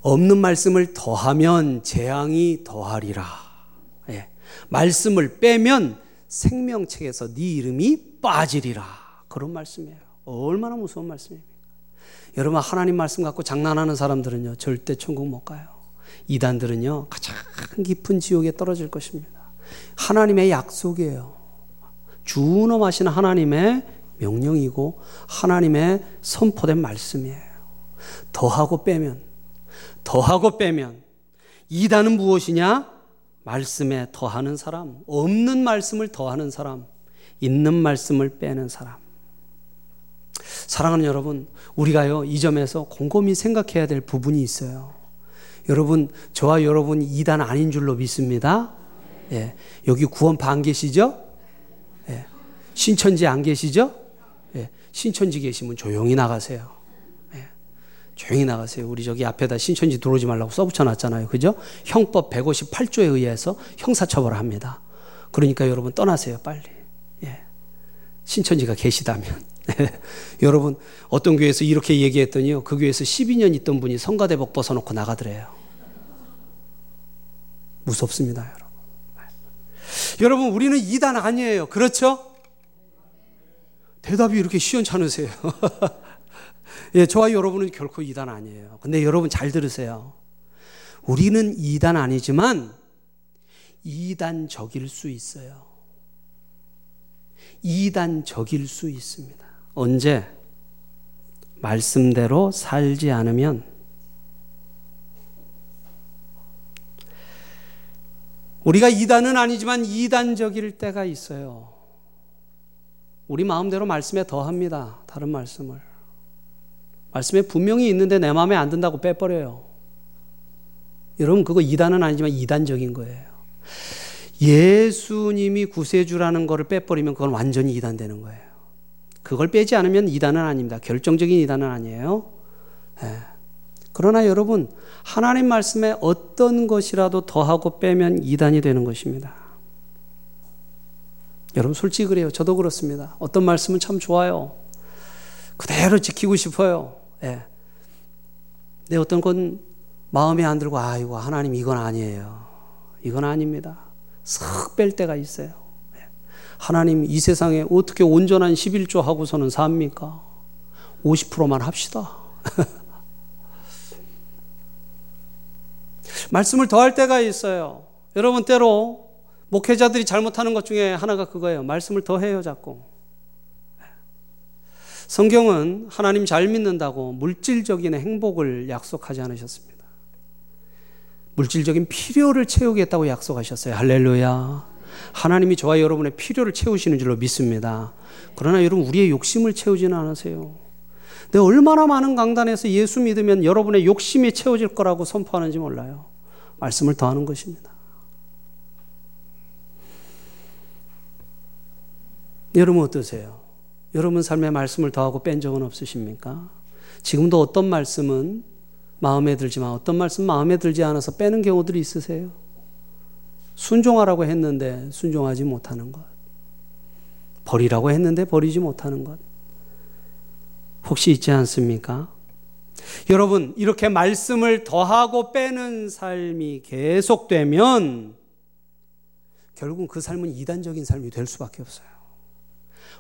없는 말씀을 더하면 재앙이 더하리라. 예. 말씀을 빼면 생명책에서 네 이름이 빠지리라. 그런 말씀이에요. 얼마나 무서운 말씀입니까? 여러분 하나님 말씀 갖고 장난하는 사람들은요. 절대 천국 못 가요. 이단들은요. 가장 깊은 지옥에 떨어질 것입니다. 하나님의 약속이에요. 주넘하신 하나님의 명령이고 하나님의 선포된 말씀이에요. 더하고 빼면 더하고 빼면 이단은 무엇이냐? 말씀에 더하는 사람, 없는 말씀을 더하는 사람, 있는 말씀을 빼는 사람. 사랑하는 여러분, 우리가요, 이 점에서 곰곰이 생각해야 될 부분이 있어요. 여러분, 저와 여러분 이단 아닌 줄로 믿습니다. 예. 여기 구원파 안 계시죠? 예. 신천지 안 계시죠? 예. 신천지 계시면 조용히 나가세요. 예. 조용히 나가세요. 우리 저기 앞에다 신천지 들어오지 말라고 써붙여 놨잖아요. 그죠? 형법 158조에 의해서 형사처벌을 합니다. 그러니까 여러분 떠나세요. 빨리. 예. 신천지가 계시다면. *laughs* 여러분, 어떤 교회에서 이렇게 얘기했더니요. 그 교회에서 12년 있던 분이 성가대복 벗어놓고 나가더래요. 무섭습니다, 여러분. 우리는 이단 아니에요. 그렇죠? 대답이 이렇게 시원찮으세요. *laughs* 예, 저와 여러분은 결코 이단 아니에요. 근데 여러분 잘 들으세요. 우리는 이단 아니지만 이단적일 수 있어요. 이단적일 수 있습니다. 언제? 말씀대로 살지 않으면 우리가 이단은 아니지만 이단적일 때가 있어요. 우리 마음대로 말씀에 더합니다. 다른 말씀을. 말씀에 분명히 있는데 내 마음에 안 든다고 빼버려요. 여러분, 그거 이단은 아니지만 이단적인 거예요. 예수님이 구세주라는 것을 빼버리면 그건 완전히 이단되는 거예요. 그걸 빼지 않으면 이단은 아닙니다. 결정적인 이단은 아니에요. 네. 그러나 여러분, 하나님 말씀에 어떤 것이라도 더하고 빼면 이단이 되는 것입니다. 여러분, 솔직히 그래요. 저도 그렇습니다. 어떤 말씀은 참 좋아요. 그대로 지키고 싶어요. 예. 근 어떤 건 마음에 안 들고, 아, 이거 하나님 이건 아니에요. 이건 아닙니다. 싹 뺄 때가 있어요. 예. 하나님 이 세상에 어떻게 온전한 11조 하고서는 삽니까? 50%만 합시다. *laughs* 말씀을 더할 때가 있어요. 여러분 때로 목회자들이 잘못하는 것 중에 하나가 그거예요. 말씀을 더해요, 자꾸. 성경은 하나님 잘 믿는다고 물질적인 행복을 약속하지 않으셨습니다. 물질적인 필요를 채우겠다고 약속하셨어요. 할렐루야. 하나님이 저와 여러분의 필요를 채우시는 줄로 믿습니다. 그러나 여러분 우리의 욕심을 채우지는 않으세요. 내가 얼마나 많은 강단에서 예수 믿으면 여러분의 욕심이 채워질 거라고 선포하는지 몰라요. 말씀을 더하는 것입니다. 여러분 어떠세요? 여러분 삶에 말씀을 더하고 뺀 적은 없으십니까? 지금도 어떤 말씀은 마음에 들지만 어떤 말씀 마음에 들지 않아서 빼는 경우들이 있으세요? 순종하라고 했는데 순종하지 못하는 것. 버리라고 했는데 버리지 못하는 것. 혹시 있지 않습니까? 여러분, 이렇게 말씀을 더하고 빼는 삶이 계속되면 결국은 그 삶은 이단적인 삶이 될 수밖에 없어요.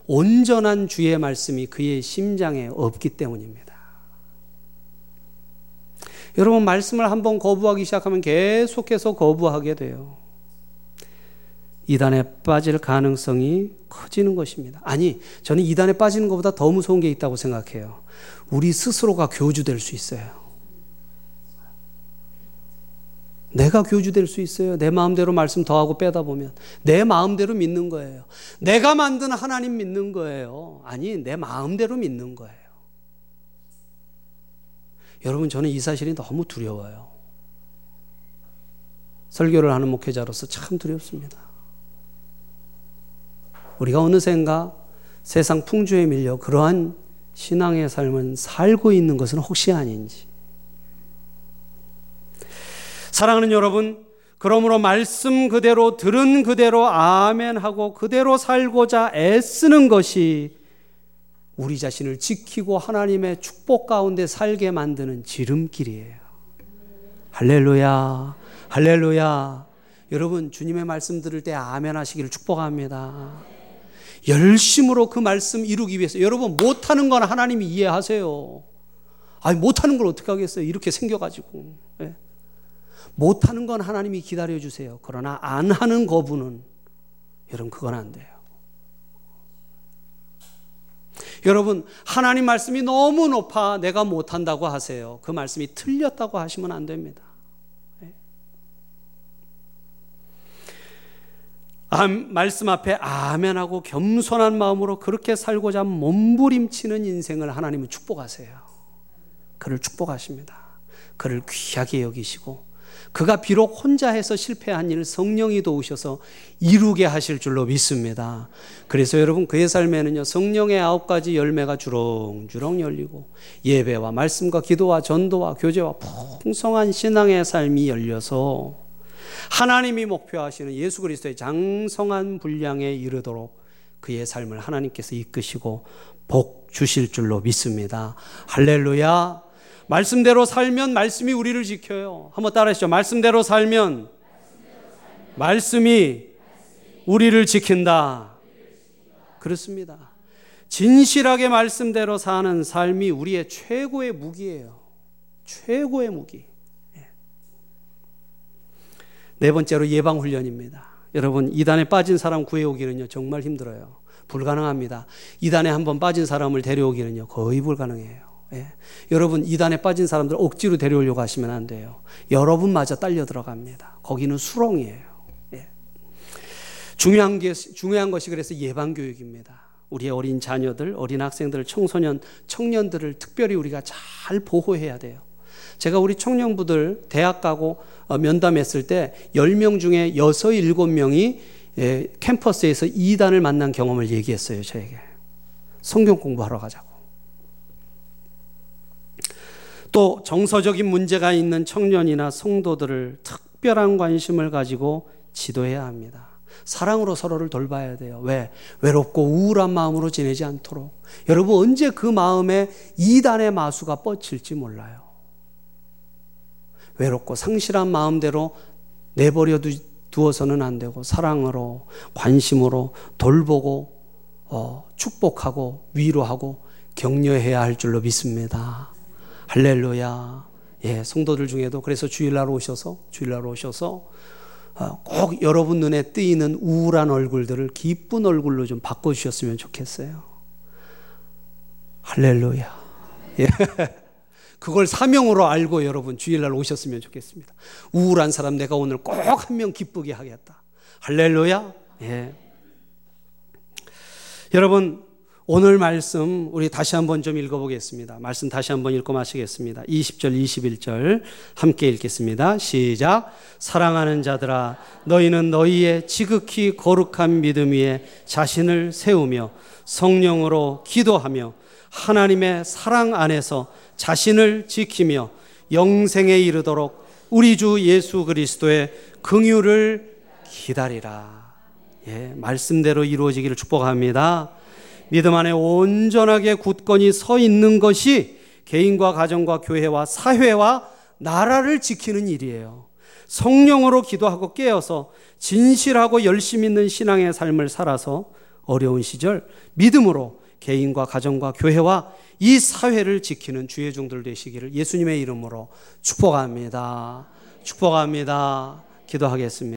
온전한 주의 말씀이 그의 심장에 없기 때문입니다. 여러분, 말씀을 한번 거부하기 시작하면 계속해서 거부하게 돼요. 이단에 빠질 가능성이 커지는 것입니다. 아니, 저는 이단에 빠지는 것보다 더 무서운 게 있다고 생각해요. 우리 스스로가 교주될 수 있어요. 내가 교주될 수 있어요. 내 마음대로 말씀 더하고 빼다 보면. 내 마음대로 믿는 거예요. 내가 만든 하나님 믿는 거예요. 아니, 내 마음대로 믿는 거예요. 여러분, 저는 이 사실이 너무 두려워요. 설교를 하는 목회자로서 참 두렵습니다. 우리가 어느샌가 세상 풍조에 밀려 그러한 신앙의 삶은 살고 있는 것은 혹시 아닌지. 사랑하는 여러분, 그러므로 말씀 그대로 들은 그대로 아멘 하고 그대로 살고자 애쓰는 것이 우리 자신을 지키고 하나님의 축복 가운데 살게 만드는 지름길이에요. 할렐루야, 할렐루야. 여러분, 주님의 말씀 들을 때 아멘 하시기를 축복합니다. 열심으로 그 말씀 이루기 위해서 여러분 못하는 건 하나님이 이해하세요. 아니 못하는 걸 어떻게 하겠어요? 이렇게 생겨가지고 예. 못하는 건 하나님이 기다려 주세요. 그러나 안 하는 거부는 여러분 그건 안 돼요. 여러분 하나님 말씀이 너무 높아 내가 못한다고 하세요. 그 말씀이 틀렸다고 하시면 안 됩니다. 말씀 앞에 아멘하고 겸손한 마음으로 그렇게 살고자 몸부림치는 인생을 하나님은 축복하세요. 그를 축복하십니다. 그를 귀하게 여기시고 그가 비록 혼자 해서 실패한 일을 성령이 도우셔서 이루게 하실 줄로 믿습니다. 그래서 여러분 그의 삶에는요 성령의 아홉 가지 열매가 주렁주렁 열리고 예배와 말씀과 기도와 전도와 교제와 풍성한 신앙의 삶이 열려서 하나님이 목표하시는 예수 그리스도의 장성한 분량에 이르도록 그의 삶을 하나님께서 이끄시고 복 주실 줄로 믿습니다. 할렐루야. 말씀대로 살면 말씀이 우리를 지켜요. 한번 따라하시죠. 말씀대로 살면 말씀이 우리를 지킨다. 그렇습니다. 진실하게 말씀대로 사는 삶이 우리의 최고의 무기예요. 최고의 무기. 네 번째로 예방훈련입니다. 여러분, 이단에 빠진 사람 구해오기는요, 정말 힘들어요. 불가능합니다. 이단에 한번 빠진 사람을 데려오기는요, 거의 불가능해요. 예. 여러분, 이단에 빠진 사람들 억지로 데려오려고 하시면 안 돼요. 여러분마저 딸려 들어갑니다. 거기는 수렁이에요. 예. 중요한 게, 중요한 것이 그래서 예방교육입니다. 우리의 어린 자녀들, 어린 학생들, 청소년, 청년들을 특별히 우리가 잘 보호해야 돼요. 제가 우리 청년부들 대학 가고 어, 면담했을 때 10명 중에 6, 7명이 예, 캠퍼스에서 이단을 만난 경험을 얘기했어요, 저에게. 성경 공부하러 가자고. 또 정서적인 문제가 있는 청년이나 성도들을 특별한 관심을 가지고 지도해야 합니다. 사랑으로 서로를 돌봐야 돼요. 왜? 외롭고 우울한 마음으로 지내지 않도록. 여러분, 언제 그 마음에 이단의 마수가 뻗칠지 몰라요. 외롭고 상실한 마음대로 내버려 두어서는 안 되고 사랑으로 관심으로 돌보고 어, 축복하고 위로하고 격려해야 할 줄로 믿습니다. 할렐루야. 예, 성도들 중에도 그래서 주일날 오셔서 주일날 오셔서 어, 꼭 여러분 눈에 뜨이는 우울한 얼굴들을 기쁜 얼굴로 좀 바꿔 주셨으면 좋겠어요. 할렐루야. 예. *laughs* 그걸 사명으로 알고 여러분 주일날 오셨으면 좋겠습니다. 우울한 사람 내가 오늘 꼭 한 명 기쁘게 하겠다. 할렐루야. 예. 여러분 오늘 말씀 우리 다시 한번 좀 읽어보겠습니다. 말씀 다시 한번 읽고 마시겠습니다. 20절, 21절 함께 읽겠습니다. 시작. 사랑하는 자들아, 너희는 너희의 지극히 거룩한 믿음 위에 자신을 세우며 성령으로 기도하며 하나님의 사랑 안에서 자신을 지키며 영생에 이르도록 우리 주 예수 그리스도의 긍휼을 기다리라. 예, 말씀대로 이루어지기를 축복합니다. 믿음 안에 온전하게 굳건히 서 있는 것이 개인과 가정과 교회와 사회와 나라를 지키는 일이에요. 성령으로 기도하고 깨어서 진실하고 열심 있는 신앙의 삶을 살아서 어려운 시절 믿음으로 개인과 가정과 교회와 이 사회를 지키는 주의 종들 되시기를 예수님의 이름으로 축복합니다. 축복합니다. 기도하겠습니다.